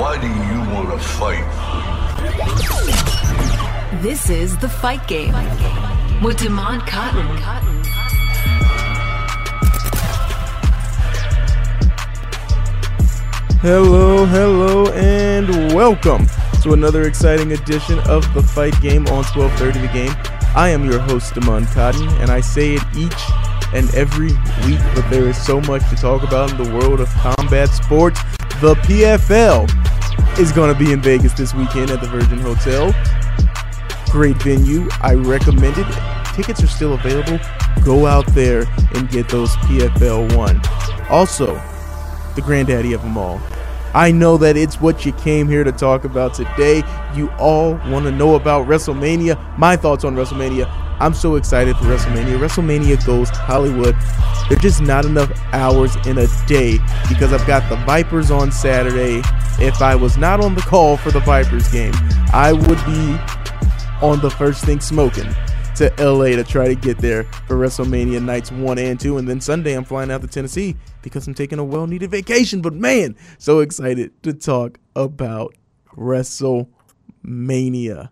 Why do you want to fight? This is The Fight Game with Damon Cotton. Hello, hello, and welcome to another exciting edition of The Fight Game on 1230 The Game. I am your host, Damon Cotton, and I say it each and every week, but there is so much to talk about in the world of combat sports. The PFL is going to be in Vegas this weekend at the Virgin Hotel. Great venue. I recommend it. Tickets are still available. Go out there and get those PFL 1. Also, the granddaddy of them all. I know that it's what you came here to talk about today. You all want to know about WrestleMania, my thoughts on WrestleMania. I'm so excited for WrestleMania. WrestleMania goes to Hollywood. There's just not enough hours in a day because I've got the Vipers on Saturday. If I was not on the call for the Vipers game, I would be on the first thing smoking to LA to try to get there for WrestleMania nights one and two. And then Sunday, I'm flying out to Tennessee because I'm taking a well needed vacation. But man, so excited to talk about WrestleMania.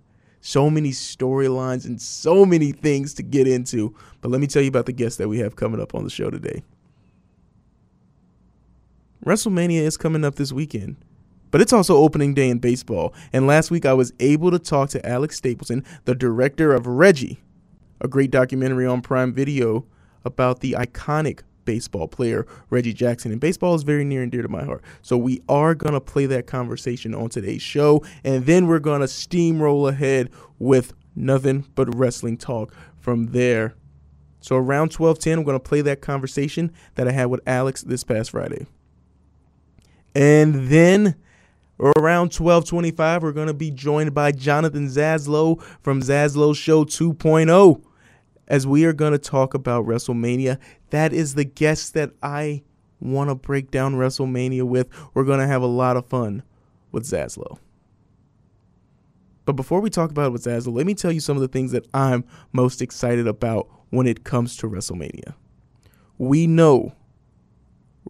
So many storylines and so many things to get into. But let me tell you about the guests that we have coming up on the show today. WrestleMania is coming up this weekend. But it's also opening day in baseball. And last week I was able to talk to Alex Stapleton, the director of Reggie, a great documentary on Prime Video about the iconic baseball player Reggie Jackson. And baseball is very near and dear to my heart. So we are going to play that conversation on today's show. And then we're going to steamroll ahead with nothing but wrestling talk from there. So around 1210, I'm going to play that conversation that I had with Alex this past Friday. And then around 1225 we're going to be joined by jonathan zaslow from zaslow show 2.0 as we are going to talk about wrestlemania that is the guest that i want to break down wrestlemania with. We're going to have a lot of fun with zaslow. But before we talk about it with zaslow let me tell you some of the things that i'm most excited about when it comes to wrestlemania. We know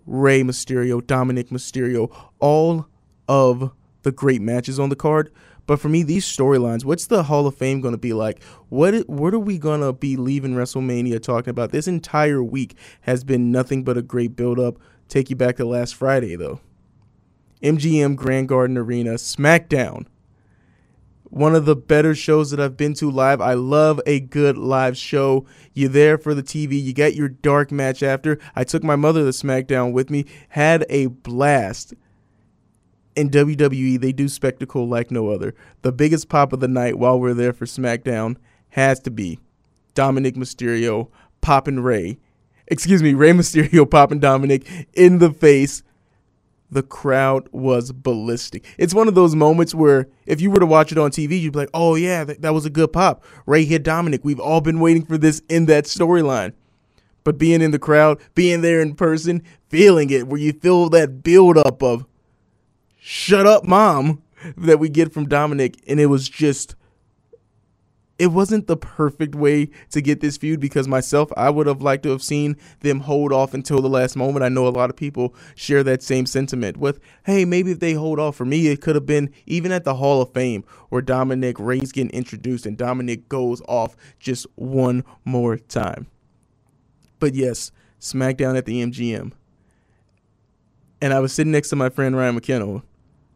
Rey Mysterio, Dominic Mysterio, all of the great matches on the card. But for me, these storylines, what's the Hall of Fame going to be like? What what are we going to be leaving WrestleMania talking about? This entire week has been nothing but a great build up. Take you back to last Friday though. MGM Grand Garden Arena, SmackDown. One of the better shows that I've been to live. I love a good live show. You're there for the TV. You get your dark match after. I took my mother to SmackDown with me. Had a blast in WWE, they do spectacle like no other. The biggest pop of the night while we're there for SmackDown has to be Dominic Mysterio popping Rey. Excuse me, Rey Mysterio popping Dominic in the face. The crowd was ballistic. It's one of those moments where if you were to watch it on TV, you'd be like, oh, yeah, that, that was a good pop. Rey hit Dominic. We've all been waiting for this in that storyline. But being in the crowd, being there in person, feeling it, where you feel that build up of, shut up mom that we get from Dominic and it was just it wasn't the perfect way to get this feud because myself I would have liked to have seen them hold off until the last moment. I know a lot of people share that same sentiment with hey maybe if they hold off for me it could have been even at the Hall of Fame where Dominic Rey's getting introduced and Dominic goes off just one more time. But yes, SmackDown at the MGM. And I was sitting next to my friend Ryan McKinnell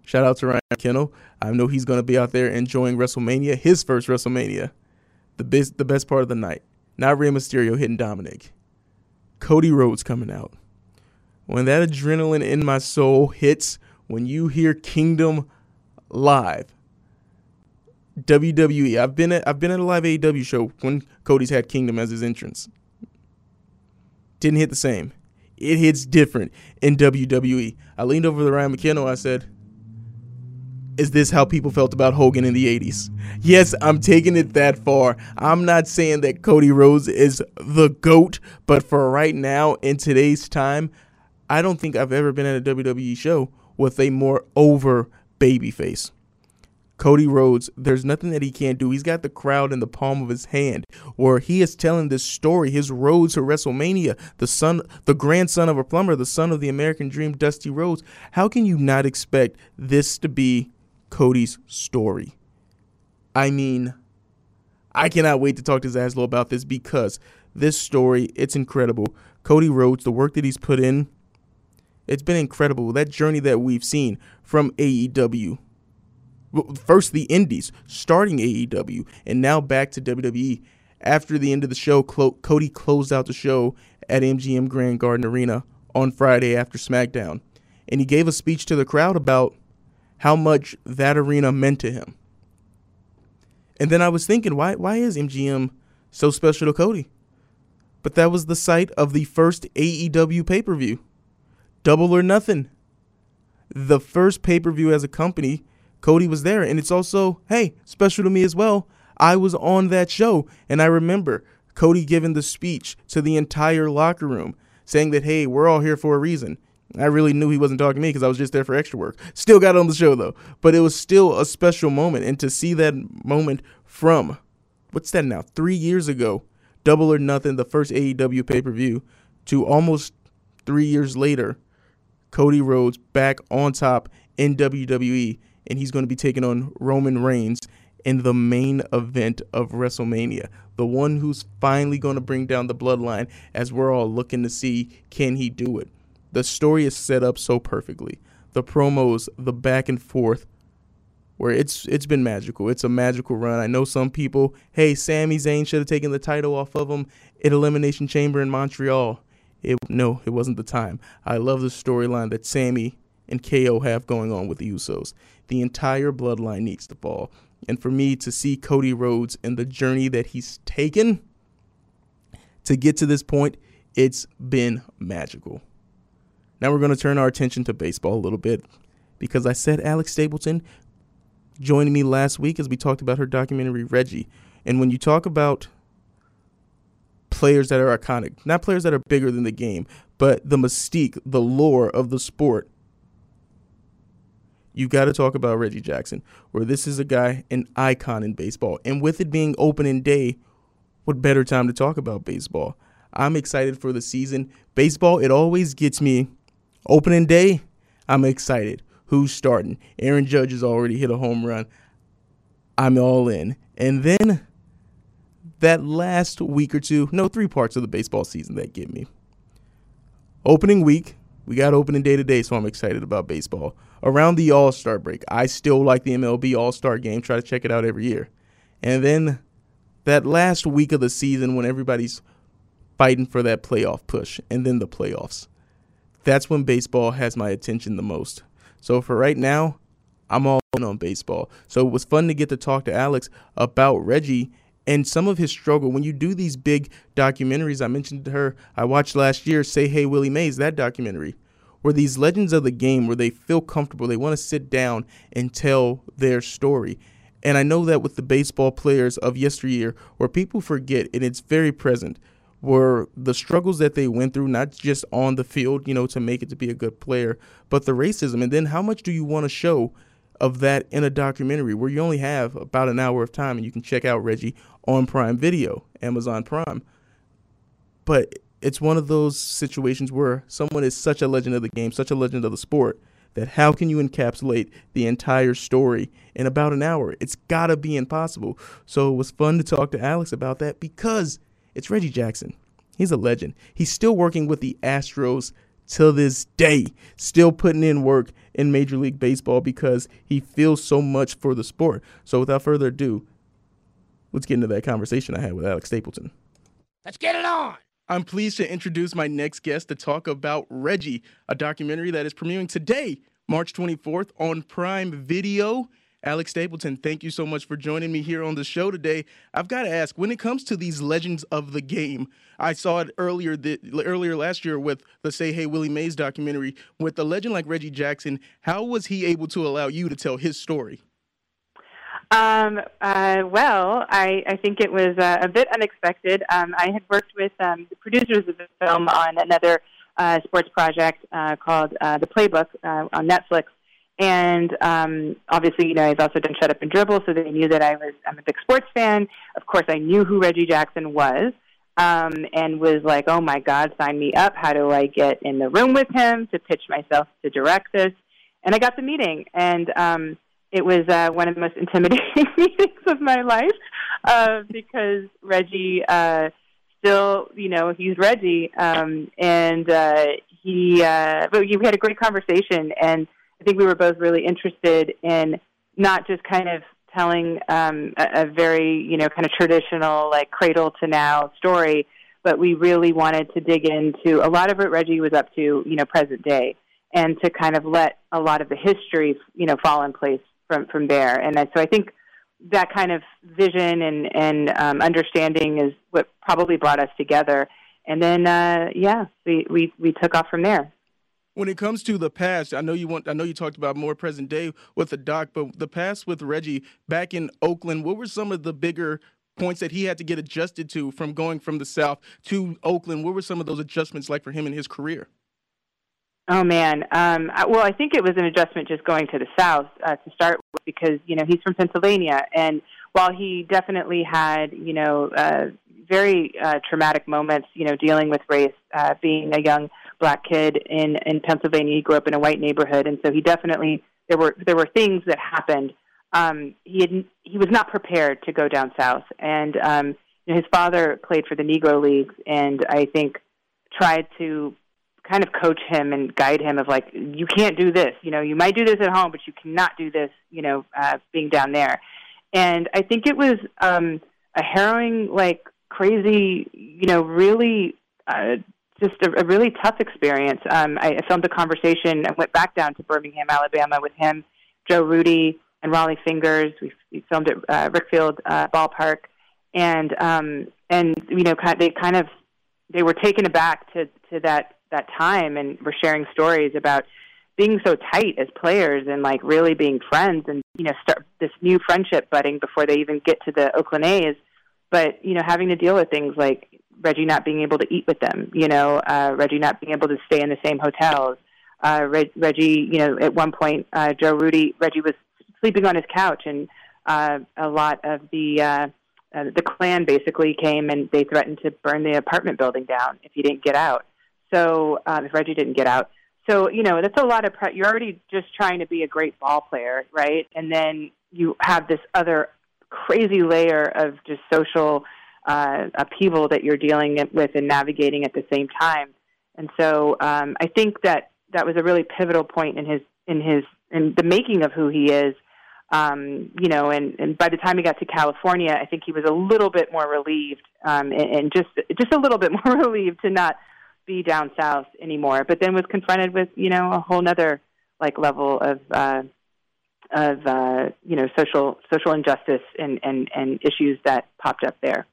Shout out to Ryan Kennel. I know he's going to be out there enjoying WrestleMania, his first WrestleMania, the best, the best part of the night. Not Rey Mysterio hitting Dominic. Cody Rhodes coming out. When that adrenaline in my soul hits, when you hear Kingdom live, WWE. I've been at I've been at a live AEW show when Cody's had Kingdom as his entrance. Didn't hit the same. It hits different in WWE. I leaned over to Ryan McKinnell. I said, is this how people felt about Hogan in the 80s? Yes, I'm taking it that far. I'm not saying that Cody Rhodes is the GOAT, but for right now, in today's time, I don't think I've ever been at a WWE show with a more over babyface. Cody Rhodes, there's nothing that he can't do. He's got the crowd in the palm of his hand. Where he is telling this story, his road to WrestleMania, the son, the grandson of a plumber, the son of the American Dream, Dusty Rhodes. How can you not expect this to be Cody's story? I mean, I cannot wait to talk to Zaslow about this because this story, it's incredible. Cody Rhodes, the work that he's put in, it's been incredible. That journey that we've seen from AEW first the Indies, starting AEW, and now back to WWE. After the end of the show, Cody closed out the show at MGM Grand Garden Arena on Friday after SmackDown, and he gave a speech to the crowd about how much that arena meant to him. And then I was thinking, why why is MGM so special to Cody? But that was the site of the first AEW pay per view, Double or Nothing. The first pay per view as a company Cody was there. And it's also, hey, special to me as well. I was on that show. And I remember Cody giving the speech to the entire locker room saying that, hey, we're all here for a reason. I really knew he wasn't talking to me because I was just there for extra work. Still got on the show though. But it was still a special moment. And to see that moment from, what's that now, three years ago, Double or Nothing, the first AEW pay per view, to almost three years later, Cody Rhodes back on top in WWE and he's going to be taking on Roman Reigns in the main event of WrestleMania. The one who's finally going to bring down the bloodline as we're all looking to see can he do it. The story is set up so perfectly. The promos, the back and forth, where it's it's been magical. It's a magical run. I know some people, hey, Sami Zayn should have taken the title off of him at Elimination Chamber in Montreal. It, no, it wasn't the time. I love the storyline that Sami and KO have going on with the Usos. The entire bloodline needs to fall. And for me to see Cody Rhodes and the journey that he's taken to get to this point, it's been magical. Now we're going to turn our attention to baseball a little bit because I said Alex Stapleton joining me last week as we talked about her documentary Reggie. And when you talk about players that are iconic, not players that are bigger than the game, but the mystique, the lore of the sport, you got to talk about Reggie Jackson, where this is a guy, an icon in baseball. And with it being opening day, what better time to talk about baseball? I'm excited for the season. Baseball, it always gets me. Opening day, I'm excited. Who's starting? Aaron Judge has already hit a home run. I'm all in. And then that last week or two, no, three parts of the baseball season that get me. Opening week, we got opening day today, so I'm excited about baseball around the All Star break. I still like the MLB All Star game, try to check it out every year. And then that last week of the season when everybody's fighting for that playoff push, and then the playoffs. That's when baseball has my attention the most. So for right now, I'm all in on baseball. So it was fun to get to talk to Alex about Reggie and some of his struggle. When you do these big documentaries, I mentioned to her, I watched last year, Say Hey Willie Mays, that documentary where these legends of the game where they feel comfortable, they want to sit down and tell their story. And I know that with the baseball players of yesteryear, where people forget, and it's very present, were the struggles that they went through, not just on the field, you know, to make it to be a good player, but the racism. And then how much do you want to show of that in a documentary where you only have about an hour of time and you can check out Reggie on Prime Video, Amazon Prime. But it's one of those situations where someone is such a legend of the game, such a legend of the sport, that how can you encapsulate the entire story in about an hour? It's got to be impossible. So it was fun to talk to Alex about that because it's Reggie Jackson. He's a legend. He's still working with the Astros till this day, still putting in work in Major League Baseball because he feels so much for the sport. So without further ado, let's get into that conversation I had with Alex Stapleton. Let's get it on. I'm pleased to introduce my next guest to talk about Reggie, a documentary that is premiering today, March 24th, on Prime Video. Alex Stapleton, thank you so much for joining me here on the show today. I've got to ask, when it comes to these legends of the game, I saw it earlier the, earlier last year with the Say Hey Willie Mays documentary. With a legend like Reggie Jackson, how was he able to allow you to tell his story? Um, uh, well, I, I think it was uh, a bit unexpected. Um, I had worked with um, the producers of the film on another uh, sports project uh, called uh, The Playbook uh, on Netflix, And um, obviously, you know, I've also done Shut Up and Dribble, so they knew that I was I'm a big sports fan. Of course, I knew who Reggie Jackson was, um, and was like, "Oh my God, sign me up! How do I get in the room with him to pitch myself to direct this?" And I got the meeting, and um, it was uh, one of the most intimidating meetings of my life uh, because Reggie. Uh, still, you know, he's Reggie, um, and uh, he. Uh, but we had a great conversation, and I think we were both really interested in not just kind of telling um, a, a very, you know, kind of traditional like cradle to now story, but we really wanted to dig into a lot of what Reggie was up to, you know, present day, and to kind of let a lot of the history, you know, fall in place from from there. And so I think that kind of vision and and um, understanding is what probably brought us together. And then uh, yeah, we, we we took off from there. When it comes to the past, I know you want I know you talked about more present day with the doc, but the past with Reggie back in Oakland, what were some of the bigger points that he had to get adjusted to from going from the South to Oakland? What were some of those adjustments like for him in his career? Oh man, um, well, I think it was an adjustment just going to the South uh, to start with because you know he's from Pennsylvania, and while he definitely had you know uh, very uh, traumatic moments, you know, dealing with race, uh, being a young black kid in in Pennsylvania, he grew up in a white neighborhood, and so he definitely there were there were things that happened. Um, he had he was not prepared to go down south, and um, you know, his father played for the Negro Leagues, and I think tried to kind of coach him and guide him of like you can't do this. You know you might do this at home but you cannot do this you know uh being down there. And i think it was um a harrowing like crazy you know really uh just a, a really tough experience. Um I, filmed a conversation and went back down to birmingham alabama with him joe rudi and rollie fingers. We, we filmed at uh, rickwood field uh, ballpark. And um and you know they kind of they were taken aback to to that that time and were sharing stories about being so tight as players and like really being friends and you know start this new friendship budding before they even get to the Oakland A's but you know having to deal with things like Reggie not being able to eat with them you know uh Reggie not being able to stay in the same hotels uh Reg- Reggie you know at one point uh Joe Rudi Reggie was sleeping on his couch and uh a lot of the uh uh, the Klan basically came and they threatened to burn the apartment building down if he didn't get out. So um, if Reggie didn't get out, so you know that's a lot of pre- you're already just trying to be a great ball player, right? And then you have this other crazy layer of just social uh, upheaval that you're dealing with and navigating at the same time. And so um, I think that that was a really pivotal point in his in his in the making of who he is. Um, you know, and, and by the time he got to California, I think he was a little bit more relieved, um, and, and just just a little bit more relieved to not be down south anymore. But then was confronted with you know a whole other like level of uh, of uh, you know social social injustice and, and and issues that popped up there.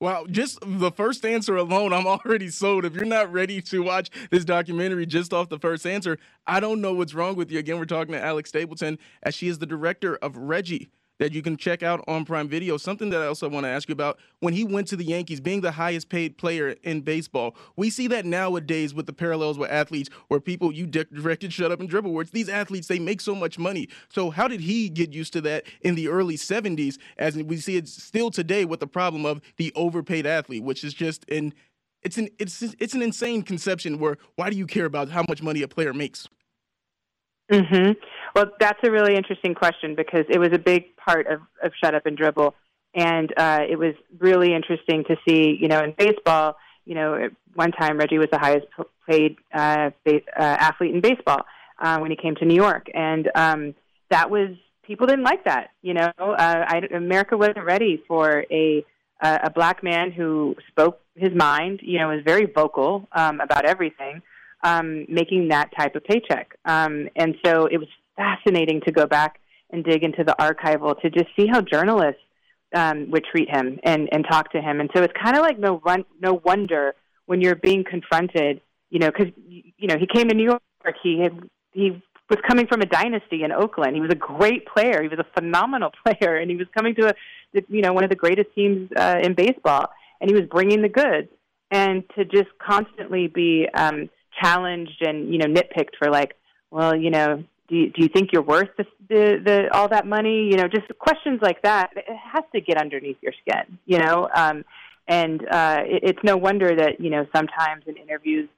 Wow, just the first answer alone, I'm already sold. If you're not ready to watch this documentary just off the first answer, I don't know what's wrong with you. Again, we're talking to Alex Stapleton, as she is the director of Reggie, that you can check out on Prime Video. Something that I also want to ask you about when he went to the Yankees, being the highest paid player in baseball. We see that nowadays with the parallels with athletes where people, you directed Shut Up and Dribble, words. these athletes, they make so much money. So, how did he get used to that in the early 70s as we see it still today with the problem of the overpaid athlete, which is just an it's an it's it's an insane conception where why do you care about how much money a player makes? Hmm Well, that's a really interesting question because it was a big part of, of Shut Up and Dribble, and uh, it was really interesting to see. You know, in baseball, you know, at one time Reggie was the highest paid uh, ba- uh, athlete in baseball uh, when he came to New York, and um, that was people didn't like that. You know, uh, I, America wasn't ready for a uh, a black man who spoke his mind. You know, was very vocal um, about everything um, making that type of paycheck. Um, and so it was fascinating to go back and dig into the archival to just see how journalists um, would treat him and, and talk to him. And so it's kind of like no run, no wonder when you're being confronted, you know, because you know he came to New York. He had he was coming from a dynasty in Oakland. He was a great player. He was a phenomenal player, and he was coming to a you know one of the greatest teams uh, in baseball, and he was bringing the goods. And to just constantly be um, challenged and you know nitpicked for like, well, you know, do you, do you think you're worth the, the, the all that money? You know, just questions like that. It has to get underneath your skin. You know, um, and uh, it, it's no wonder that you know sometimes in interviews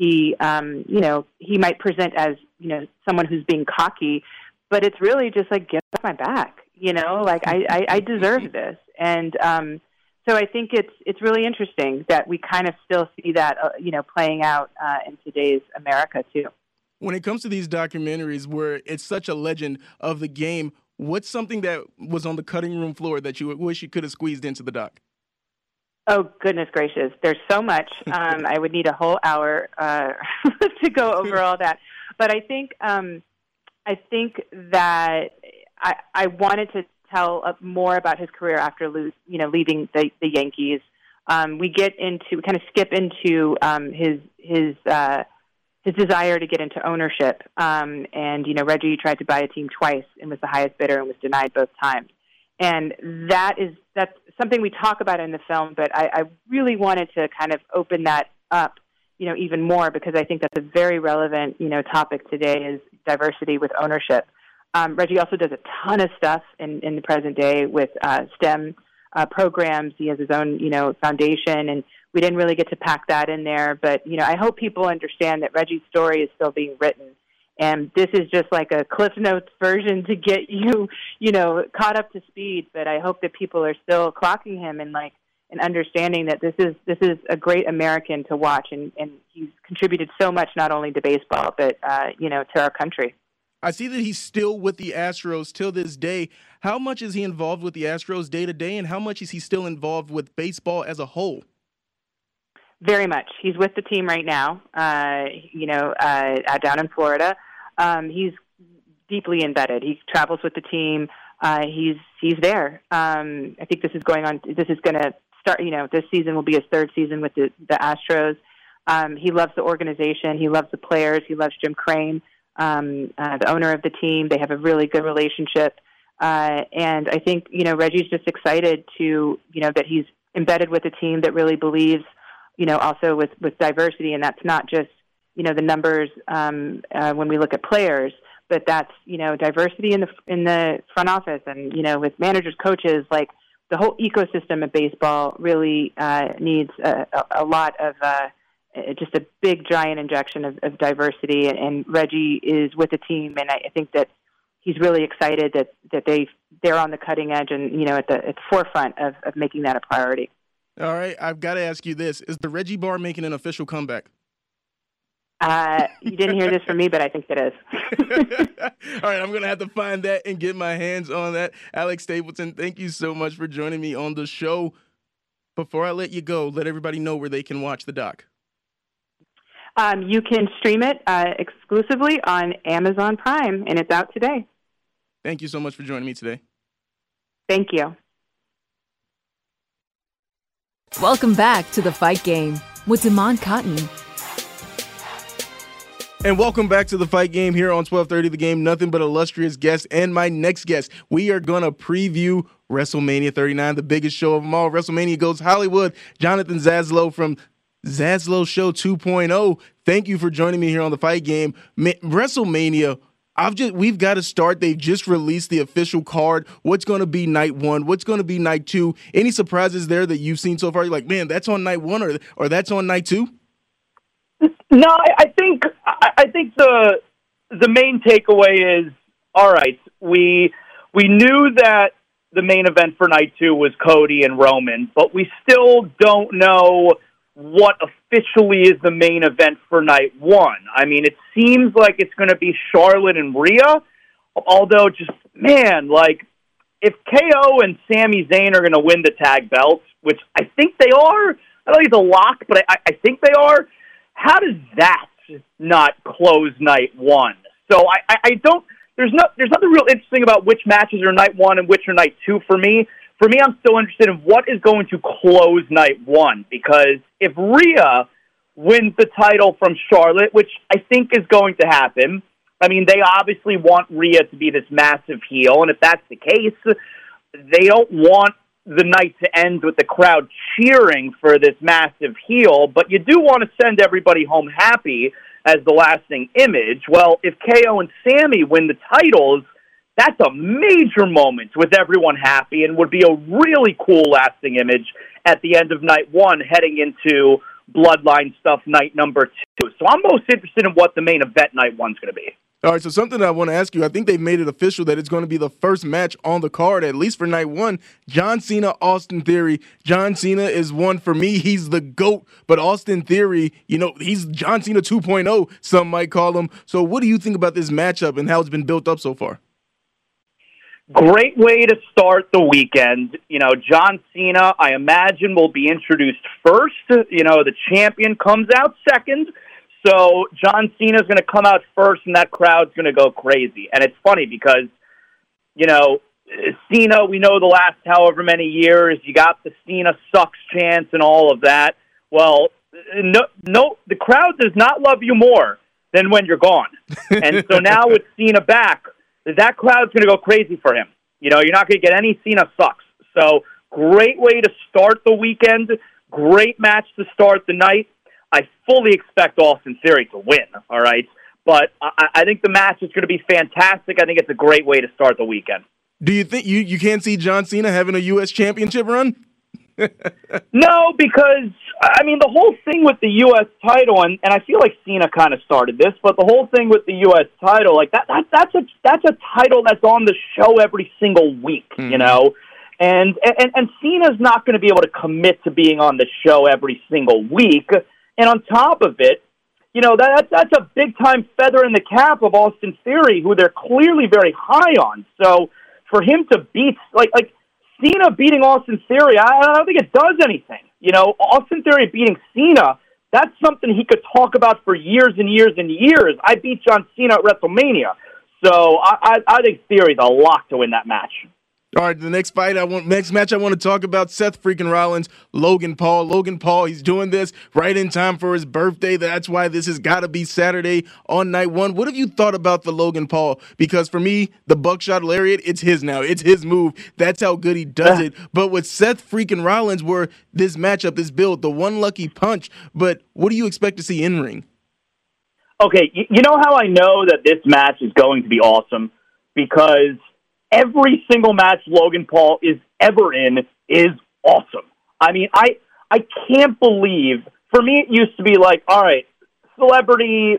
he um, you know he might present as you know someone who's being cocky, but it's really just like get off my back. You know, like I, I, I deserve this, and um, so I think it's it's really interesting that we kind of still see that uh, you know playing out uh, in today's America too when it comes to these documentaries where it's such a legend of the game, what's something that was on the cutting room floor that you wish you could have squeezed into the doc? Oh goodness gracious! There's so much. Um, I would need a whole hour uh, to go over all that. But I think um, I think that I, I wanted to tell uh, more about his career after lose, you know leaving the, the Yankees. Um, we get into we kind of skip into um, his his uh, his desire to get into ownership. Um, and you know, Reggie tried to buy a team twice and was the highest bidder and was denied both times. And that is that's something we talk about in the film, but I, I really wanted to kind of open that up, you know, even more because I think that's a very relevant, you know, topic today is diversity with ownership. Um, Reggie also does a ton of stuff in, in the present day with uh, STEM uh, programs. He has his own, you know, foundation and we didn't really get to pack that in there. But you know, I hope people understand that Reggie's story is still being written, and this is just like a Cliff Notes version to get you, you know, caught up to speed. But I hope that people are still clocking him and like and understanding that this is this is a great American to watch, and and he's contributed so much not only to baseball but uh, you know to our country. I see that he's still with the Astros till this day. How much is he involved with the Astros day to day, and how much is he still involved with baseball as a whole? Very much. He's with the team right now. Uh, you know, uh, down in Florida. Um, he's deeply embedded. He travels with the team. Uh, he's he's there. Um, I think this is going on. This is going to start. You know, this season will be his third season with the the Astros. Um, he loves the organization. He loves the players. He loves Jim Crane, um, uh, the owner of the team. They have a really good relationship. Uh, and I think you know Reggie's just excited to you know that he's embedded with a team that really believes you know, also with, with diversity, and that's not just, you know, the numbers um, uh, when we look at players, but that's, you know, diversity in the in the front office and, you know, with managers, coaches, like the whole ecosystem of baseball really uh, needs a, a, lot of uh, just a big giant injection of, of diversity, and, and Reggie is with the team, and I, I think that he's really excited that that they they're on the cutting edge and you know at the at the forefront of, of making that a priority. All right, I've got to ask you this: Is the Reggie Bar making an official comeback? Uh, you didn't hear this from me, but I think it is. All right, I'm gonna have to find that and get my hands on that. Alex Stapleton, thank you so much for joining me on the show. Before I let you go, let everybody know where they can watch the doc. Um, you can stream it uh, exclusively on Amazon Prime, and it's out today. Thank you so much for joining me today. Thank you. Welcome back to the fight game with Damon Cotton. And welcome back to the fight game here on 1230 The Game. Nothing but illustrious guests. And my next guest, we are going to preview WrestleMania 39, the biggest show of them all. WrestleMania goes Hollywood. Jonathan Zaslow from Zaslow Show 2.0. Thank you for joining me here on the fight game. WrestleMania I've just we've got to start. They've just released the official card. What's going to be night one? What's going to be night two? Any surprises there that you've seen so far? You're like, man, that's on night one, or or that's on night two. No, I think I think the the main takeaway is all right. We we knew that the main event for night two was Cody and Roman, but we still don't know what officially is the main event for night one. I mean, it seems like it's going to be Charlotte and Rhea, although just, man, like, if KO and Sami Zayn are going to win the tag belts, which I think they are, I don't think it's a lock, but I, I think they are, how does that not close night one? So I, I, I don't, there's no, there's nothing real interesting about which matches are night one and which are night two for me for me, I'm still interested in what is going to close night one because if Rhea wins the title from Charlotte, which I think is going to happen, I mean, they obviously want Rhea to be this massive heel, and if that's the case, they don't want the night to end with the crowd cheering for this massive heel, but you do want to send everybody home happy. as the lasting image. Well, if KO and Sammy win the titles, that's a major moment with everyone happy and would be a really cool lasting image at the end of night one heading into bloodline stuff night number two. So I'm most interested in what the main event night one's going to be. All right, so something I want to ask you. I think they've made it official that it's going to be the first match on the card, at least for night one. John Cena, Austin Theory. John Cena is one for me. He's the GOAT, but Austin Theory, you know, he's John Cena 2.0, some might call him. So, what do you think about this matchup and how it's been built up so far? Great way to start the weekend. You know, John Cena, I imagine, will be introduced first. You know, the champion comes out second. So John Cena's going to come out first, and that crowd's going to go crazy. And it's funny because, you know, Cena, we know the last however many years, you got the Cena sucks chance and all of that. Well, no, no, the crowd does not love you more than when you're gone. and so now with Cena back, that crowd's going to go crazy for him. You know, you're not going to get any Cena sucks. So great way to start the weekend. Great match to start the night. I fully expect Austin Theory to win. All right, but I, I think the match is going to be fantastic. I think it's a great way to start the weekend. Do you think you, you can't see John Cena having a U.S. championship run? no, because I mean the whole thing with the U.S. title, and, and I feel like Cena kind of started this, but the whole thing with the U.S. title, like that, that that's a that's a title that's on the show every single week, mm-hmm. you know, and and and Cena's not going to be able to commit to being on the show every single week, and on top of it, you know that that's a big time feather in the cap of Austin Theory, who they're clearly very high on. So for him to beat like like Cena beating Austin Theory, I, I don't think it does anything. You know, Austin Theory beating Cena, that's something he could talk about for years and years and years. I beat John Cena at WrestleMania. So I, I, I think Theory's a lock to win that match. All right, the next fight I want, next match I want to talk about: Seth freaking Rollins, Logan Paul. Logan Paul, he's doing this right in time for his birthday. That's why this has got to be Saturday on night one. What have you thought about the Logan Paul? Because for me, the buckshot lariat, it's his now. It's his move. That's how good he does ah. it. But with Seth freaking Rollins, where this matchup is built, the one lucky punch. But what do you expect to see in ring? Okay, you know how I know that this match is going to be awesome because every single match Logan Paul is ever in is awesome. I mean, I I can't believe. For me, it used to be like, all right, celebrity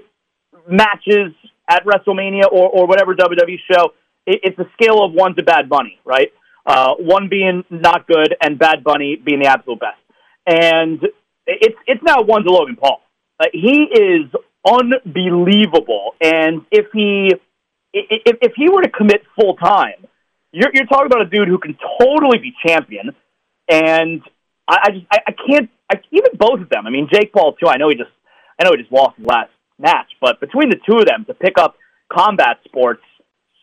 matches at WrestleMania or or whatever WWE show. It, it's a scale of one to Bad Bunny, right? Uh, one being not good and Bad Bunny being the absolute best. And it's it's now one to Logan Paul. Uh, he is unbelievable, and if he if, if he were to commit full time, you're, you're talking about a dude who can totally be champion. And I, I just I, I can't I, even both of them. I mean, Jake Paul too. I know he just I know he just lost his last match, but between the two of them to pick up combat sports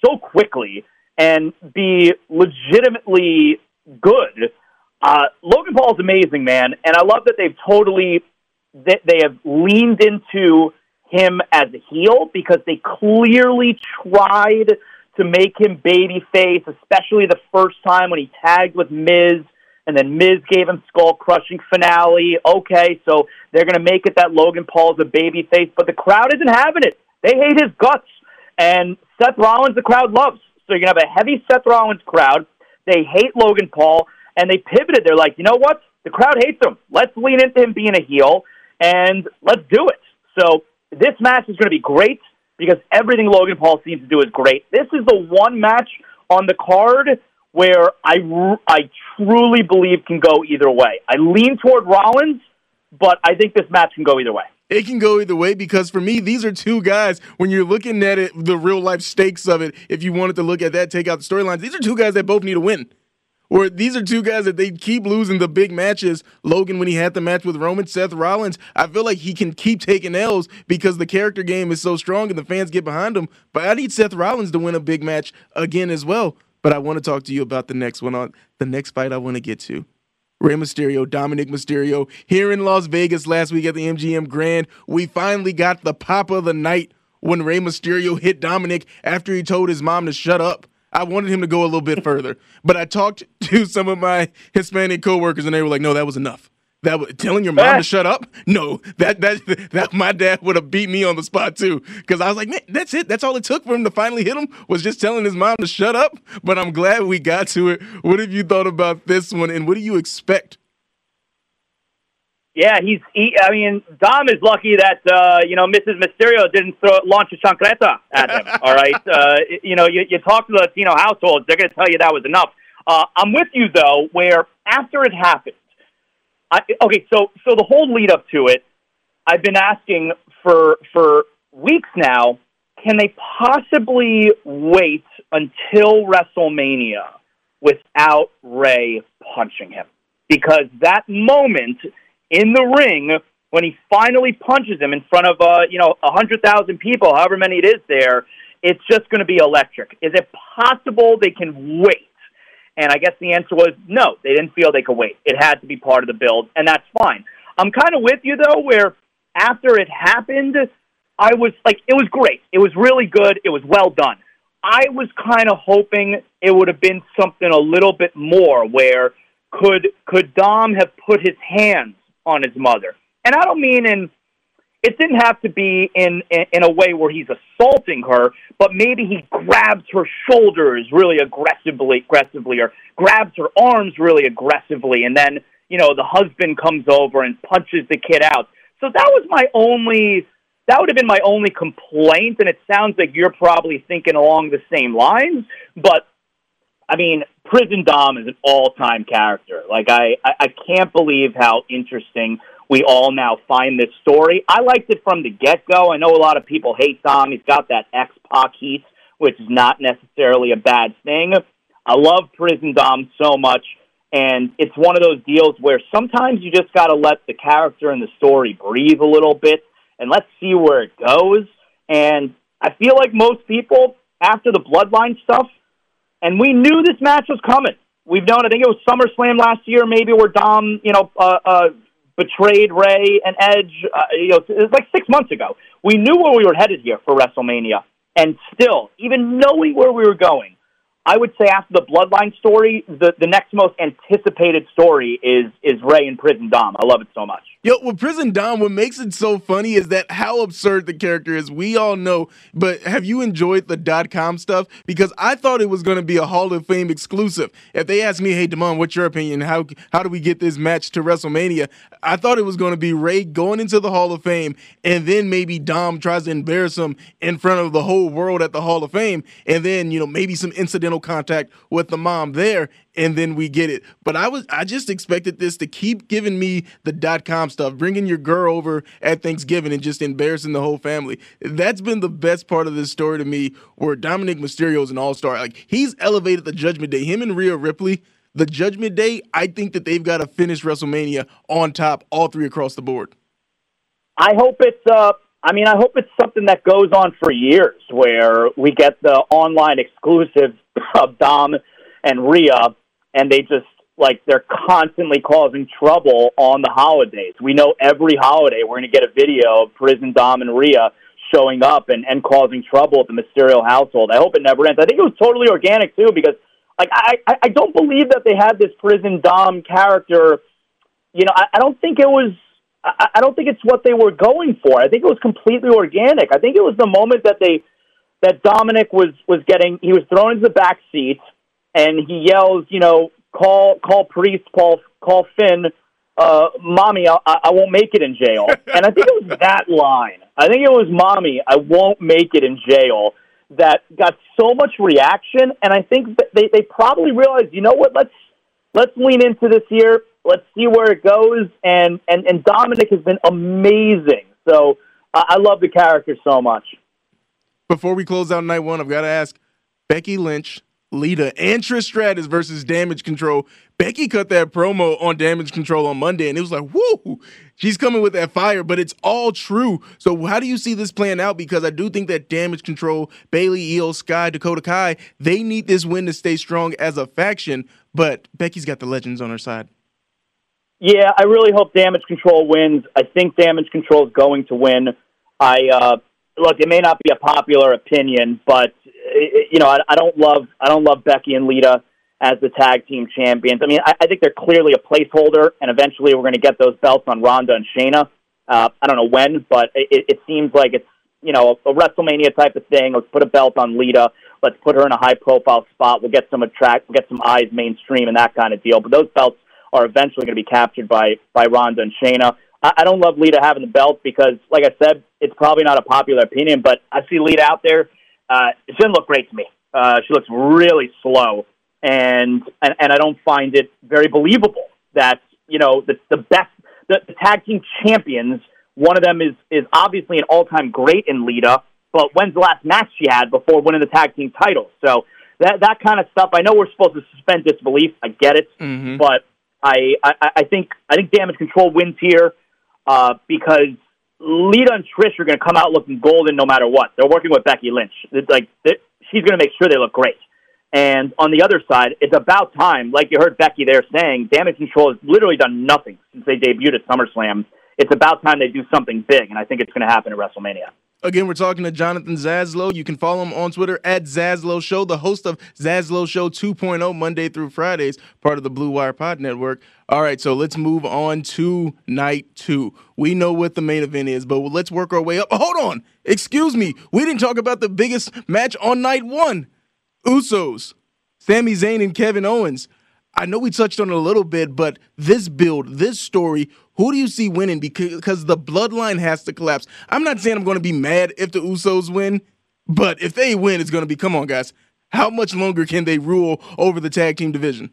so quickly and be legitimately good. Uh, Logan Paul is amazing, man, and I love that they've totally that they have leaned into him as a heel because they clearly tried to make him babyface, especially the first time when he tagged with Miz, and then Miz gave him skull crushing finale. Okay, so they're going to make it that Logan Paul is a babyface, but the crowd isn't having it. They hate his guts, and Seth Rollins the crowd loves. So you're going to have a heavy Seth Rollins crowd. They hate Logan Paul, and they pivoted. They're like, you know what? The crowd hates him. Let's lean into him being a heel, and let's do it. So this match is going to be great because everything Logan Paul seems to do is great. This is the one match on the card where I, I truly believe can go either way. I lean toward Rollins, but I think this match can go either way. It can go either way because for me, these are two guys. When you're looking at it, the real life stakes of it, if you wanted to look at that, take out the storylines, these are two guys that both need a win. Or these are two guys that they keep losing the big matches. Logan, when he had the match with Roman, Seth Rollins, I feel like he can keep taking L's because the character game is so strong and the fans get behind him. But I need Seth Rollins to win a big match again as well. But I want to talk to you about the next one on the next fight I want to get to. Rey Mysterio, Dominic Mysterio, here in Las Vegas last week at the MGM Grand. We finally got the pop of the night when Rey Mysterio hit Dominic after he told his mom to shut up. I wanted him to go a little bit further, but I talked to some of my Hispanic coworkers, and they were like, "No, that was enough. That was telling your mom to shut up? No, that that that my dad would have beat me on the spot too. Because I was like, man, that's it. That's all it took for him to finally hit him was just telling his mom to shut up. But I'm glad we got to it. What have you thought about this one, and what do you expect? Yeah, he's. He, I mean, Dom is lucky that uh, you know Mrs. Mysterio didn't throw launch a chancleta at him. all right, uh, you know, you, you talk to the Latino households, they're going to tell you that was enough. Uh, I'm with you though, where after it happened I, okay, so so the whole lead up to it, I've been asking for for weeks now. Can they possibly wait until WrestleMania without Rey punching him? Because that moment in the ring when he finally punches him in front of uh, you know a hundred thousand people, however many it is there, it's just going to be electric. Is it possible they can wait? And I guess the answer was no, they didn't feel they could wait. It had to be part of the build, and that's fine. I'm kind of with you, though, where after it happened, I was like, it was great. It was really good. It was well done. I was kind of hoping it would have been something a little bit more where could could Dom have put his hands on his mother? And I don't mean in it didn't have to be in, in in a way where he's assaulting her, but maybe he grabs her shoulders really aggressively, aggressively, or grabs her arms really aggressively, and then you know the husband comes over and punches the kid out. So that was my only. That would have been my only complaint, and it sounds like you're probably thinking along the same lines. But I mean, Prison Dom is an all-time character. Like I, I, I can't believe how interesting we all now find this story. I liked it from the get go. I know a lot of people hate Dom. He's got that X Pac heat, which is not necessarily a bad thing. I love Prison Dom so much, and it's one of those deals where sometimes you just got to let the character and the story breathe a little bit, and let's see where it goes. And I feel like most people, after the Bloodline stuff, and we knew this match was coming. We've known. I think it was SummerSlam last year, maybe where Dom, you know, uh, uh, betrayed Rey and Edge. Uh, you know, it was like six months ago. We knew where we were headed here for WrestleMania, and still, even knowing where we were going, I would say after the Bloodline story, the, the next most anticipated story is is Rey in Prison Dom. I love it so much. Yo, with Prison Dom, what makes it so funny is that how absurd the character is. We all know, but have you enjoyed the dot com stuff? Because I thought it was going to be a Hall of Fame exclusive. If they asked me, hey, Damon, what's your opinion? How how do we get this match to WrestleMania? I thought it was going to be Rey going into the Hall of Fame, and then maybe Dom tries to embarrass him in front of the whole world at the Hall of Fame, and then you know maybe some incidental contact with the mom there, and then we get it. But I was I just expected this to keep giving me the dot com stuff, bringing your girl over at Thanksgiving and just embarrassing the whole family. That's been the best part of this story to me. Where Dominic Mysterio is an all star, like he's elevated the Judgment Day. Him and Rhea Ripley, the Judgment Day. I think that they've got to finish WrestleMania on top, all three across the board. I hope it's uh I mean, I hope it's something that goes on for years, where we get the online exclusive of Dom and Rhea and they just like they're constantly causing trouble on the holidays. We know every holiday we're going to get a video of Prison Dom and Rhea showing up and, and causing trouble at the Mysterio household. I hope it never ends. I think it was totally organic too because like I, I I don't believe that they had this Prison Dom character. You know, I, I don't think it was. I, I don't think it's what they were going for. I think it was completely organic. I think it was the moment that they that Dominic was was getting. He was thrown into the back seat and he yells, you know, call call priest, call call Finn, uh, mommy, I, I won't make it in jail. and I think it was that line. I think it was mommy, I won't make it in jail. That got so much reaction, and I think they they probably realized, you know what? Let's let's lean into this year. Let's see where it goes. And and and Dominic has been amazing. So uh, I love the character so much. Before we close out night one, I've got to ask Becky Lynch Lita and Trish Stratus versus Damage Control. Becky cut that promo on Damage Control on Monday, and it was like, whoo, she's coming with that fire, but it's all true. So, how do you see this playing out? Because I do think that Damage Control, Bayley, Iyo Sky, Dakota Kai, they need this win to stay strong as a faction, but Becky's got the legends on her side. Yeah, I really hope Damage Control wins. I think Damage Control is going to win. I uh, look, it may not be a popular opinion, but you know, I, I don't love I don't love Becky and Lita, as the tag team champions. I mean, I, I think they're clearly a placeholder, and eventually we're going to get those belts on Ronda and Shayna. Uh, I don't know when, but it, it seems like it's you know a WrestleMania type of thing. Let's put a belt on Lita. Let's put her in a high profile spot. We'll get some attract, we'll get some eyes mainstream and that kind of deal. But those belts are eventually going to be captured by by Ronda and Shayna. I, I don't love Lita having the belt because, like I said, it's probably not a popular opinion, but I see Lita out there. Uh, it doesn't look great to me. Uh, she looks really slow, and, and and I don't find it very believable that you know the the best the, the tag team champions. One of them is is obviously an all time great in Lita, but when's the last match she had before winning the tag team titles? So that that kind of stuff. I know we're supposed to suspend disbelief. I get it, Mm-hmm. but I, I I think I think damage control wins here uh, because Lita and Trish are going to come out looking golden no matter what. They're working with Becky Lynch. It's like she's going to make sure they look great. And on the other side, it's about time, like you heard Becky there saying, Damage Control has literally done nothing since they debuted at SummerSlam. It's about time they do something big, and I think it's going to happen at WrestleMania. Again, we're talking to Jonathan Zaslow. You can follow him on Twitter at Zaslow Show, the host of Zaslow Show 2.0 Monday through Fridays, part of the Blue Wire Pod Network. All right, so let's move on to night two. We know what the main event is, but let's work our way up. Hold on. Excuse me. We didn't talk about the biggest match on night one Usos, Sami Zayn, and Kevin Owens. I know we touched on it a little bit, but this build, this story, who do you see winning? Because, the bloodline has to collapse. I'm not saying I'm going to be mad if the Usos win, but if they win, it's going to be come on, guys. How much longer can they rule over the tag team division?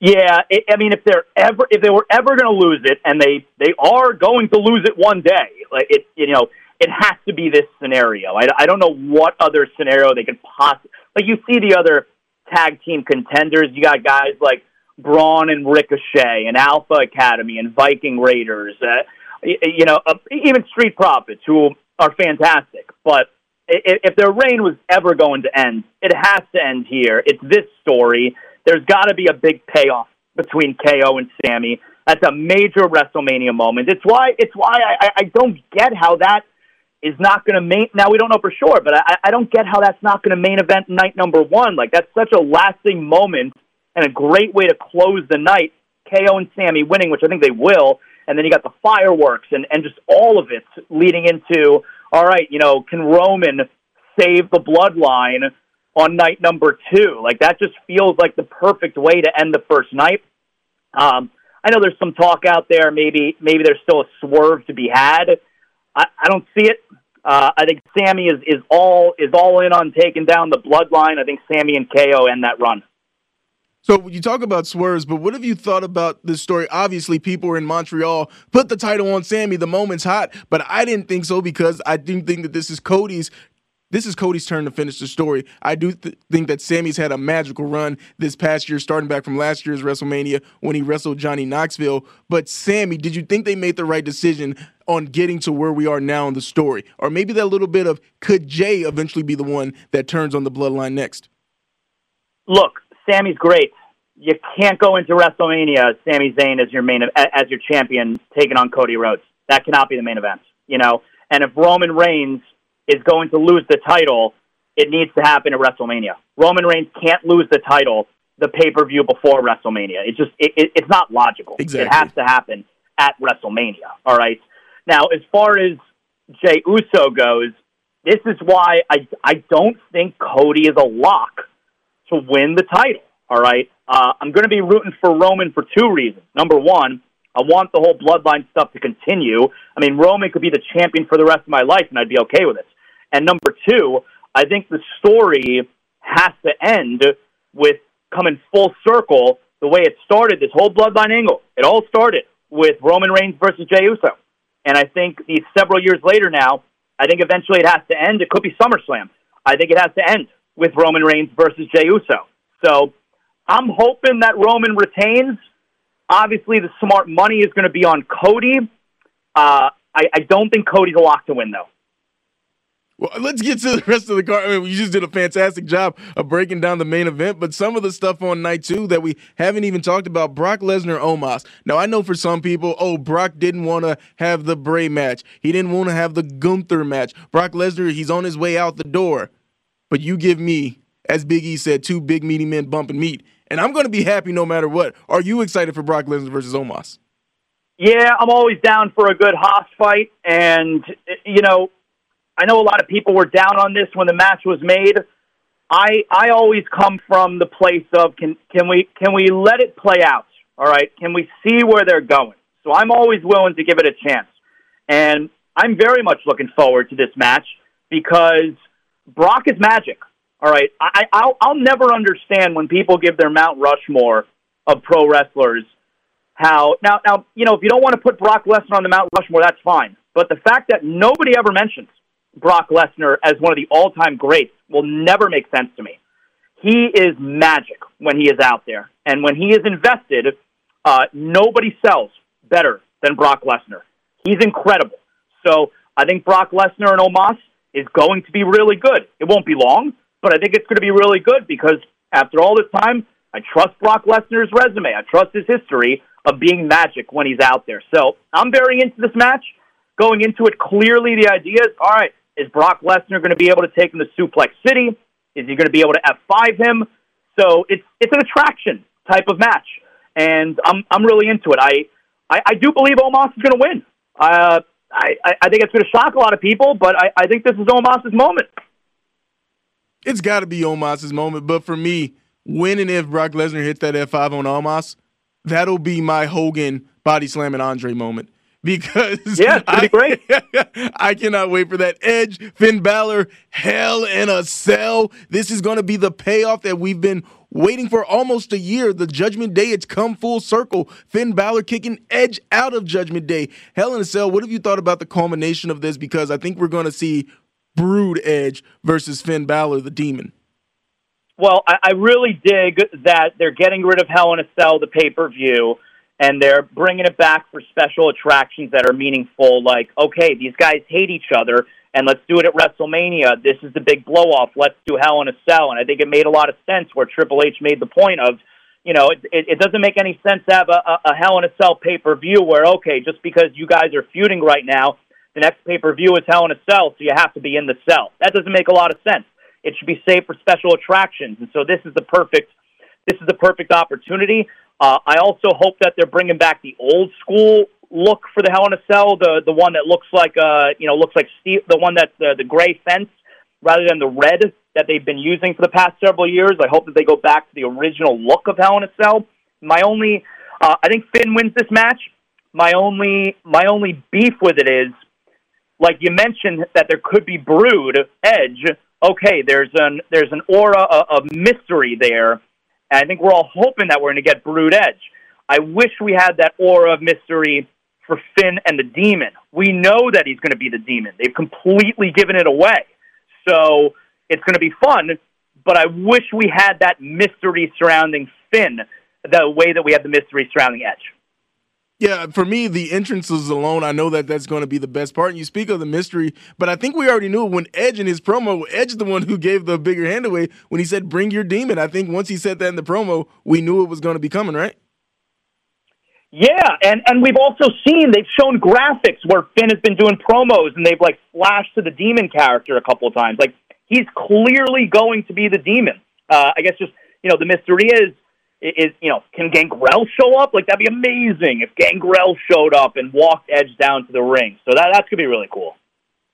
Yeah, it, I mean, if they're ever, if they were ever going to lose it, and they they are going to lose it one day, like it, you know, it has to be this scenario. I, I don't know what other scenario they could possibly. Like you see the other tag team contenders, you got guys like Braun and Ricochet, and Alpha Academy, and Viking Raiders. Uh, you know, uh, even Street Profits, who are fantastic, but. i- If their reign was ever going to end, it has to end here. It's this story there's got to be a big payoff between KO and Sami. That's a major WrestleMania moment. It's why it's why I- I don't get how that is not going to main. Now we don't know for sure, but I, I don't get how that's not going to main event night number one. Like that's such a lasting moment and a great way to close the night. KO and Sami winning, which I think they will, and then you got the fireworks and and just all of it leading into all right. You know, can Roman save the bloodline? on night number two. Like that just feels like the perfect way to end the first night. Um, I know there's some talk out there. Maybe maybe there's still a swerve to be had. I, I don't see it. Uh, I think Sami is, is all is all in on taking down the bloodline. I think Sami and KO end that run. So you talk about swerves, but what have you thought about this story? Obviously, people in Montreal put the title on Sami. The moment's hot, but I didn't think so because I didn't think that this is Cody's. This is Cody's turn to finish the story. I do th- think that Sami's had a magical run this past year, starting back from last year's WrestleMania when he wrestled Johnny Knoxville. But Sami, did you think they made the right decision on getting to where we are now in the story, or maybe that little bit of could Jey eventually be the one that turns on the bloodline next? Look, Sami's great. You can't go into WrestleMania Sami Zayn as your main as your champion taking on Cody Rhodes. That cannot be the main event, you know. And if Roman Reigns is going to lose the title, it needs to happen at WrestleMania. Roman Reigns can't lose the title the pay per view before WrestleMania. It's just it, it, it's not logical. Exactly. It has to happen at WrestleMania. All right. Now, as far as Jey Uso goes, this is why I I don't think Cody is a lock to win the title. All right. Uh, I'm going to be rooting for Roman for two reasons. Number one, I want the whole bloodline stuff to continue. I mean, Roman could be the champion for the rest of my life, and I'd be okay with it. And number two, I think the story has to end with coming full circle the way it started, this whole bloodline angle. It all started with Roman Reigns versus Jey Uso. And I think these several years later now, I think eventually it has to end. It could be SummerSlam. I think it has to end with Roman Reigns versus Jey Uso. So I'm hoping that Roman retains. Obviously, the smart money is going to be on Cody. Uh, I, I don't think Cody's a lock to win, though. Well, let's get to the rest of the card. I mean, you just did a fantastic job of breaking down the main event, but some of the stuff on night two that we haven't even talked about Brock Lesnar, Omos. Now, I know for some people, oh, Brock didn't want to have the Bray match. He didn't want to have the Gunther match. Brock Lesnar, he's on his way out the door. But you give me as Big E said, two big meaty men bumping meat. And I'm going to be happy no matter what. Are you excited for Brock Lesnar versus Omos? Yeah, I'm always down for a good hoss fight. And, you know, I know a lot of people were down on this when the match was made. I I always come from the place of can can we can we let it play out? All right, can we see where they're going? So I'm always willing to give it a chance, and I'm very much looking forward to this match because Brock is magic. All right, I, I'll I'll never understand when people give their Mount Rushmore of pro wrestlers. How now now you know if you don't want to put Brock Lesnar on the Mount Rushmore, that's fine. But the fact that nobody ever mentions Brock Lesnar as one of the all-time greats will never make sense to me. He is magic when he is out there, and when he is invested, uh, nobody sells better than Brock Lesnar. He's incredible. So I think Brock Lesnar and Omos is going to be really good. It won't be long, but I think it's going to be really good because after all this time, I trust Brock Lesnar's resume. I trust his history of being magic when he's out there. So I'm very into this match. Going into it, clearly the idea is all right, is Brock Lesnar going to be able to take him to Suplex City? Is he going to be able to F5 him? So it's it's an attraction type of match, and I'm I'm really into it. I I, I do believe Omos is going to win. Uh, I I think it's going to shock a lot of people, but I, I think this is Omos's moment. It's got to be Omos's moment, but for me, when and if Brock Lesnar hits that F5 on Omos, that'll be my Hogan body slamming Andre moment because yeah, I, great. I cannot wait for that Edge, Finn Balor, Hell in a Cell. This is going to be the payoff that we've been waiting for almost a year. The Judgment Day, it's come full circle. Finn Balor kicking Edge out of Judgment Day. Hell in a Cell. What have you thought about the culmination of this? Because I think we're going to see Brood Edge versus Finn Balor, the Demon. Well, I, I really dig that they're getting rid of Hell in a Cell, the pay per view and they're bringing it back for special attractions that are meaningful. Like, okay, these guys hate each other, and let's do it at WrestleMania. This is the big blow off. Let's do Hell in a Cell, and I think it made a lot of sense where Triple H made the point of. You know, it, it, it doesn't make any sense to have a, a, a Hell in a Cell pay per view where, okay, just because you guys are feuding right now, the next pay per view is Hell in a Cell, so you have to be in the cell. That doesn't make a lot of sense. It should be saved for special attractions, and so this is the perfect this is the perfect opportunity. Uh, I also hope that they're bringing back the old school look for the Hell in a Cell, the the one that looks like uh you know looks like the one that's the the gray fence rather than the red that they've been using for the past several years. I hope that they go back to the original look of Hell in a Cell. My only, uh, I think Finn wins this match. My only my only beef with it is, like you mentioned, that there could be Brood Edge. Okay, there's an there's an aura of mystery there and I think we're all hoping that we're going to get Brood Edge. I wish we had that aura of mystery for Finn and the Demon. We know that he's going to be the Demon. They've completely given it away. So it's going to be fun, but I wish we had that mystery surrounding Finn the way that we have the mystery surrounding Edge. Yeah, for me, the entrances alone, I know that that's going to be the best part. And you speak of the mystery, but I think we already knew when Edge in his promo, Edge the one who gave the bigger hand away when he said, "Bring your demon." I think once he said that in the promo, we knew it was going to be coming, right? Yeah, and and we've also seen they've shown graphics where Finn has been doing promos and they've like flashed to the demon character a couple of times. Like he's clearly going to be the demon. Uh, I guess just you know the mystery is is you know can Gangrel show up? Like that'd be amazing if Gangrel showed up and walked Edge down to the ring. So that that's gonna be really cool.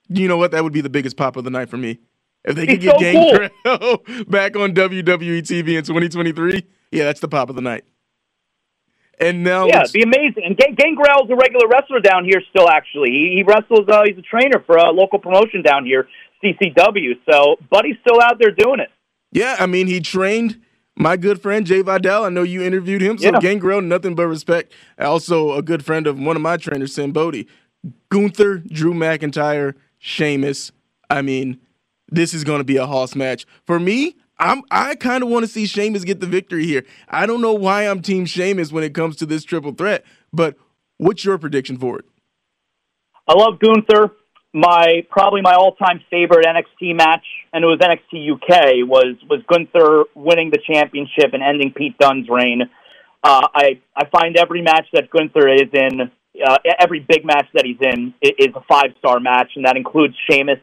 You know what? That would be the biggest pop of the night for me. If they could get so Gangrel cool. back on WWE TV in 2023, yeah, that's the pop of the night. And now, yeah, it'd be amazing. And Gang- Gangrel's a regular wrestler down here still. Actually, he, he wrestles. Uh, he's a trainer for a local promotion down here, CCW. So, Buddy's still out there doing it. Yeah, I mean, he trained my good friend Jay Vidal. I know you interviewed him. So yeah. Gangrel, nothing but respect. Also a good friend of one of my trainers, Sam Bodie. Gunther, Drew McIntyre, Sheamus. I mean, this is going to be a hoss match. For me, I'm I kind of want to see Sheamus get the victory here. I don't know why I'm team Sheamus when it comes to this triple threat, but what's your prediction for it? I love Gunther my probably my all-time favorite NXT match, and it was NXT UK, was was Gunther winning the championship and ending Pete Dunne's reign. Uh, I I find every match that Gunther is in, uh, every big match that he's in, is a five-star match, and that includes Sheamus,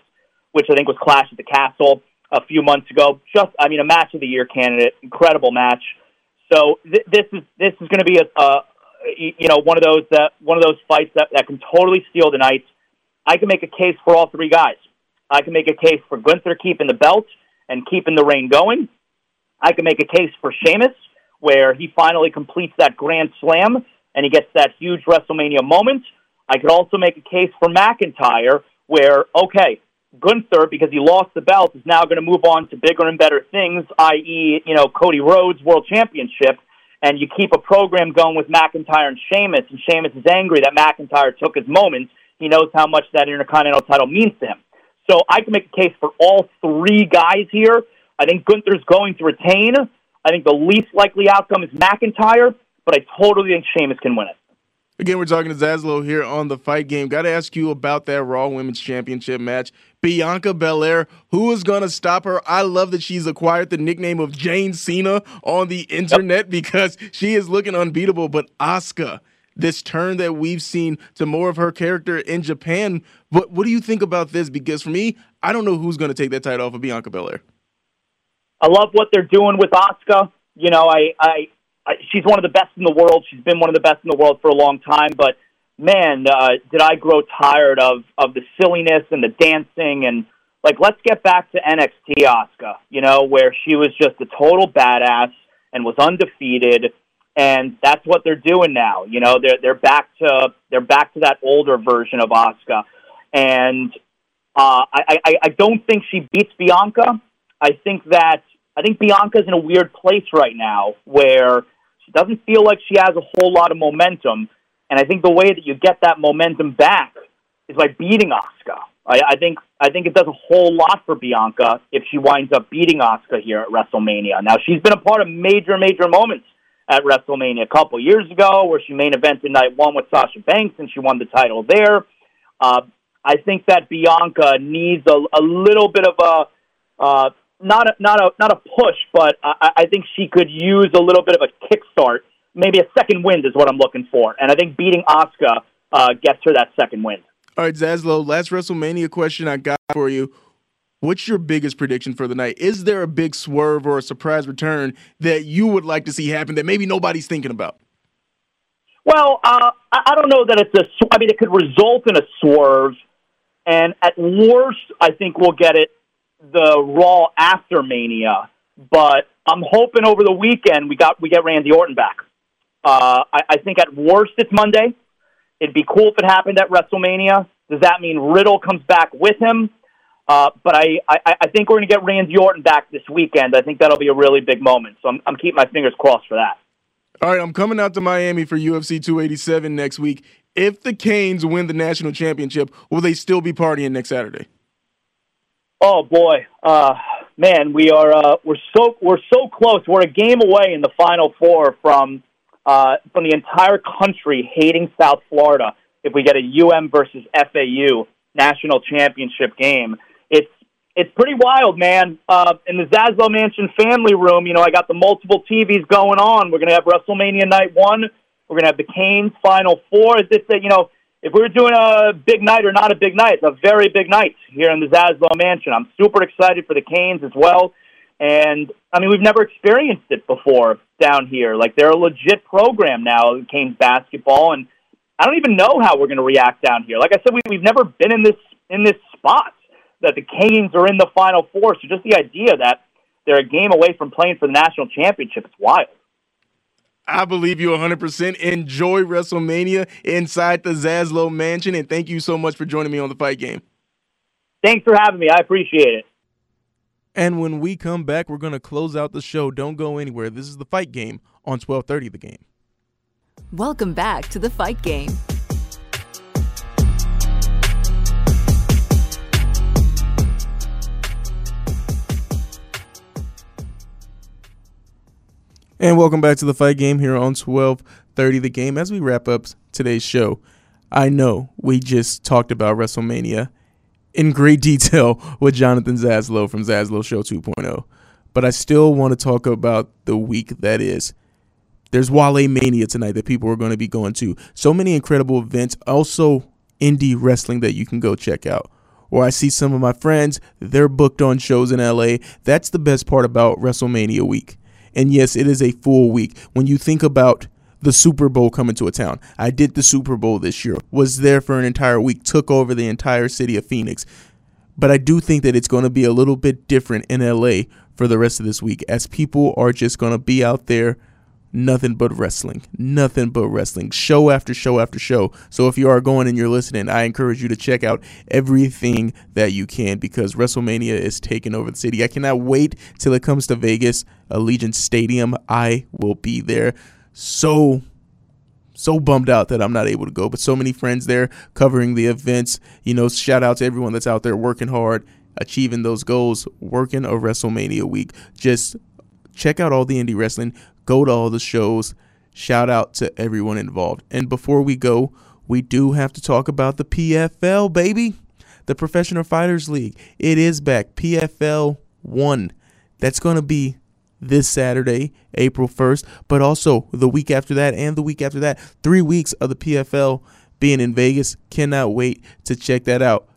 which I think was Clash at the Castle. a few months ago. Just, I mean, a match of the year candidate, incredible match. So th- this is this is going to be a, a you know one of those that one of those fights that, that can totally steal the night. I can make a case for all three guys. I can make a case for Gunther keeping the belt and keeping the reign going. I can make a case for Sheamus, where he finally completes that grand slam and he gets that huge WrestleMania moment. I could also make a case for McIntyre, where, okay, Gunther, because he lost the belt, is now going to move on to bigger and better things, i.e., you know, Cody Rhodes World Championship, and you keep a program going with McIntyre and Sheamus, and Sheamus is angry that McIntyre took his moment. He knows how much that Intercontinental title means to him. So I can make a case for all three guys here. I think Gunther's going to retain. I think the least likely outcome is McIntyre, but I totally think Sheamus can win it. Again, we're talking to Zaslow here on the fight game. Got to ask you about that Raw Women's Championship match. Bianca Belair, who is going to stop her? I love that she's acquired the nickname of Jane Cena on the internet yep. because she is looking unbeatable. But Asuka, this turn that we've seen to more of her character in Japan, what, what do you think about this? Because for me, I don't know who's going to take that title off of Bianca Belair. I love what they're doing with Asuka. You know, I, I she's one of the best in the world. She's been one of the best in the world for a long time. But man, uh, did I grow tired of of the silliness and the dancing and like let's get back to NXT Asuka, you know, where she was just a total badass and was undefeated. And that's what they're doing now. You know, they're they're back to they're back to that older version of Asuka. And uh, I, I, I don't think she beats Bianca. I think that I think Bianca's in a weird place right now where she doesn't feel like she has a whole lot of momentum, and I think the way that you get that momentum back is by beating Asuka. I, I think I think it does a whole lot for Bianca if she winds up beating Asuka here at WrestleMania. Now she's been a part of major major moments at WrestleMania a couple years ago, where she main evented night one with Sasha Banks and she won the title there. Uh, I think that Bianca needs a, a little bit of a uh, not a, not a not a push, but I, I think she could use a little bit of a kickstart. Maybe a second wind is what I'm looking for, and I think beating Asuka uh, gets her that second wind. All right, Zaslow, last WrestleMania question I got for you. What's your biggest prediction for the night? Is there a big swerve or a surprise return that you would like to see happen that maybe nobody's thinking about? Well, uh, I don't know that it's a. I mean, it could result in a swerve, and at worst, I think we'll get it the Raw after Mania, but I'm hoping over the weekend we got we get Randy Orton back. Uh, I, I think at worst it's Monday. It'd be cool if it happened at WrestleMania. Does that mean Riddle comes back with him? Uh, but I, I, I think we're going to get Randy Orton back this weekend. I think that'll be a really big moment. So I'm, I'm keeping my fingers crossed for that. All right, I'm coming out to Miami for UFC 287 next week. If the Canes win the national championship, will they still be partying next Saturday? Oh boy, uh, man, we are uh, we're so we're so close. We're a game away in the Final Four from uh, from the entire country hating South Florida. If we get a UM versus FAU national championship game, it's pretty wild, man. Uh, in the Zaslow Mansion family room, you know, I got the multiple TVs going on. We're gonna have WrestleMania Night One. We're gonna have the Canes Final Four. Is this, you know, if we were doing a big night or not a big night, a very big night here in the Zaslow Mansion. I'm super excited for the Canes as well. And I mean, we've never experienced it before down here. Like they're a legit program now, Canes basketball, and I don't even know how we're going to react down here. Like I said, we, we've never been in this in this spot that the Canes are in the Final Four. So just the idea that they're a game away from playing for the national championship, it's wild. I believe you 100%. Enjoy WrestleMania inside the Zaslow Mansion, and thank you so much for joining me on the fight game. Thanks for having me. I appreciate it. And when we come back, we're going to close out the show. Don't go anywhere. This is the fight game on 1230 The Game. Welcome back to the fight game. And welcome back to the fight game here on 1230 The Game. As we wrap up today's show, I know we just talked about WrestleMania in great detail with Jonathan Zaslow from Zaslow Show 2.0, but I still want to talk about the week that is. There's Wale Mania tonight that people are going to be going to. So many incredible events. Also, indie wrestling that you can go check out. or I see some of my friends, they're booked on shows in LA. That's the best part about WrestleMania week. And yes, it is a full week. When you think about the Super Bowl coming to a town, I did the Super Bowl this year, was there for an entire week, took over the entire city of Phoenix. But I do think that it's going to be a little bit different in LA for the rest of this week as people are just going to be out there nothing but wrestling, nothing but wrestling, show after show after show. So if you are going and you're listening, I encourage you to check out everything that you can because WrestleMania is taking over the city. I cannot wait till it comes to Vegas, Allegiant Stadium. I will be there. So so bummed out that I'm not able to go, but so many friends there covering the events. You know, shout out to everyone that's out there working hard, achieving those goals, working a WrestleMania week. Just check out all the indie wrestling go to all the shows. Shout out to everyone involved. And before we go, we do have to talk about the PFL, baby. The Professional Fighters League. It is back. PFL 1. That's going to be this Saturday, April 1st, but also the week after that and the week after that. Three weeks of the PFL being in Vegas. Cannot wait to check that out.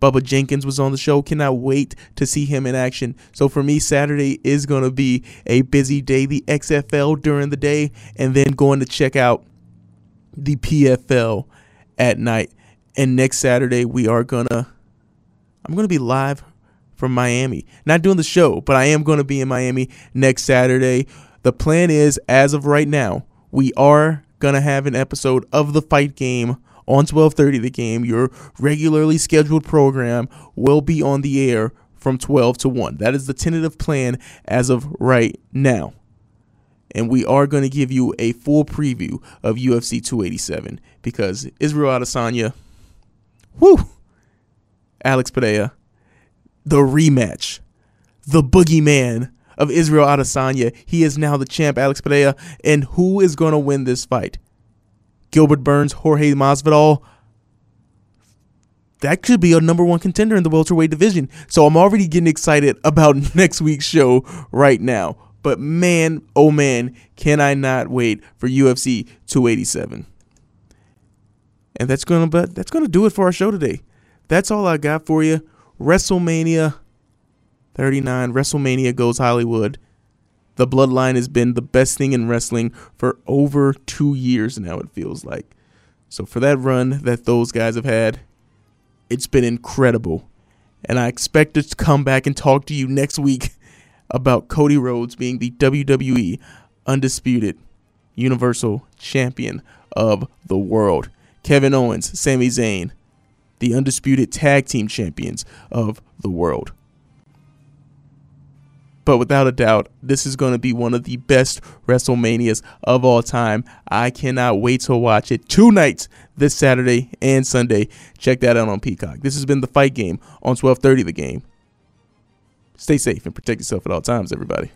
Bubba Jenkins was on the show. Cannot wait to see him in action. So for me, Saturday is going to be a busy day. The XFL during the day, and then going to check out the PFL at night. And next Saturday, we are going to, I'm going to be live from Miami. Not doing the show, but I am going to be in Miami next Saturday. The plan is, as of right now, we are going to have an episode of the fight game on 12:30 the game. Your regularly scheduled program will be on the air from 12 to 1. That is the tentative plan as of right now. And we are going to give you a full preview of UFC 287 because Israel Adesanya, whoo, Alex Pereira, the rematch, the boogeyman of Israel Adesanya. He is now the champ, Alex Pereira. And who is going to win this fight? Gilbert Burns, Jorge Masvidal. That could be a number one contender in the welterweight division. So I'm already getting excited about next week's show right now. But man, oh man, can I not wait for UFC 287. And that's gonna but that's gonna do it for our show today. That's all I got for you. WrestleMania 39, WrestleMania goes Hollywood. The bloodline has been the best thing in wrestling for over two years now, it feels like. So, for that run that those guys have had, it's been incredible. And I expect to come back and talk to you next week about Cody Rhodes being the WWE Undisputed Universal Champion of the world. Kevin Owens, Sami Zayn, the Undisputed Tag Team Champions of the world. But without a doubt, this is going to be one of the best WrestleManias of all time. I cannot wait to watch it two nights this Saturday and Sunday. Check that out on Peacock. This has been the Fight Game on 1230 The Game. Stay safe and protect yourself at all times, everybody.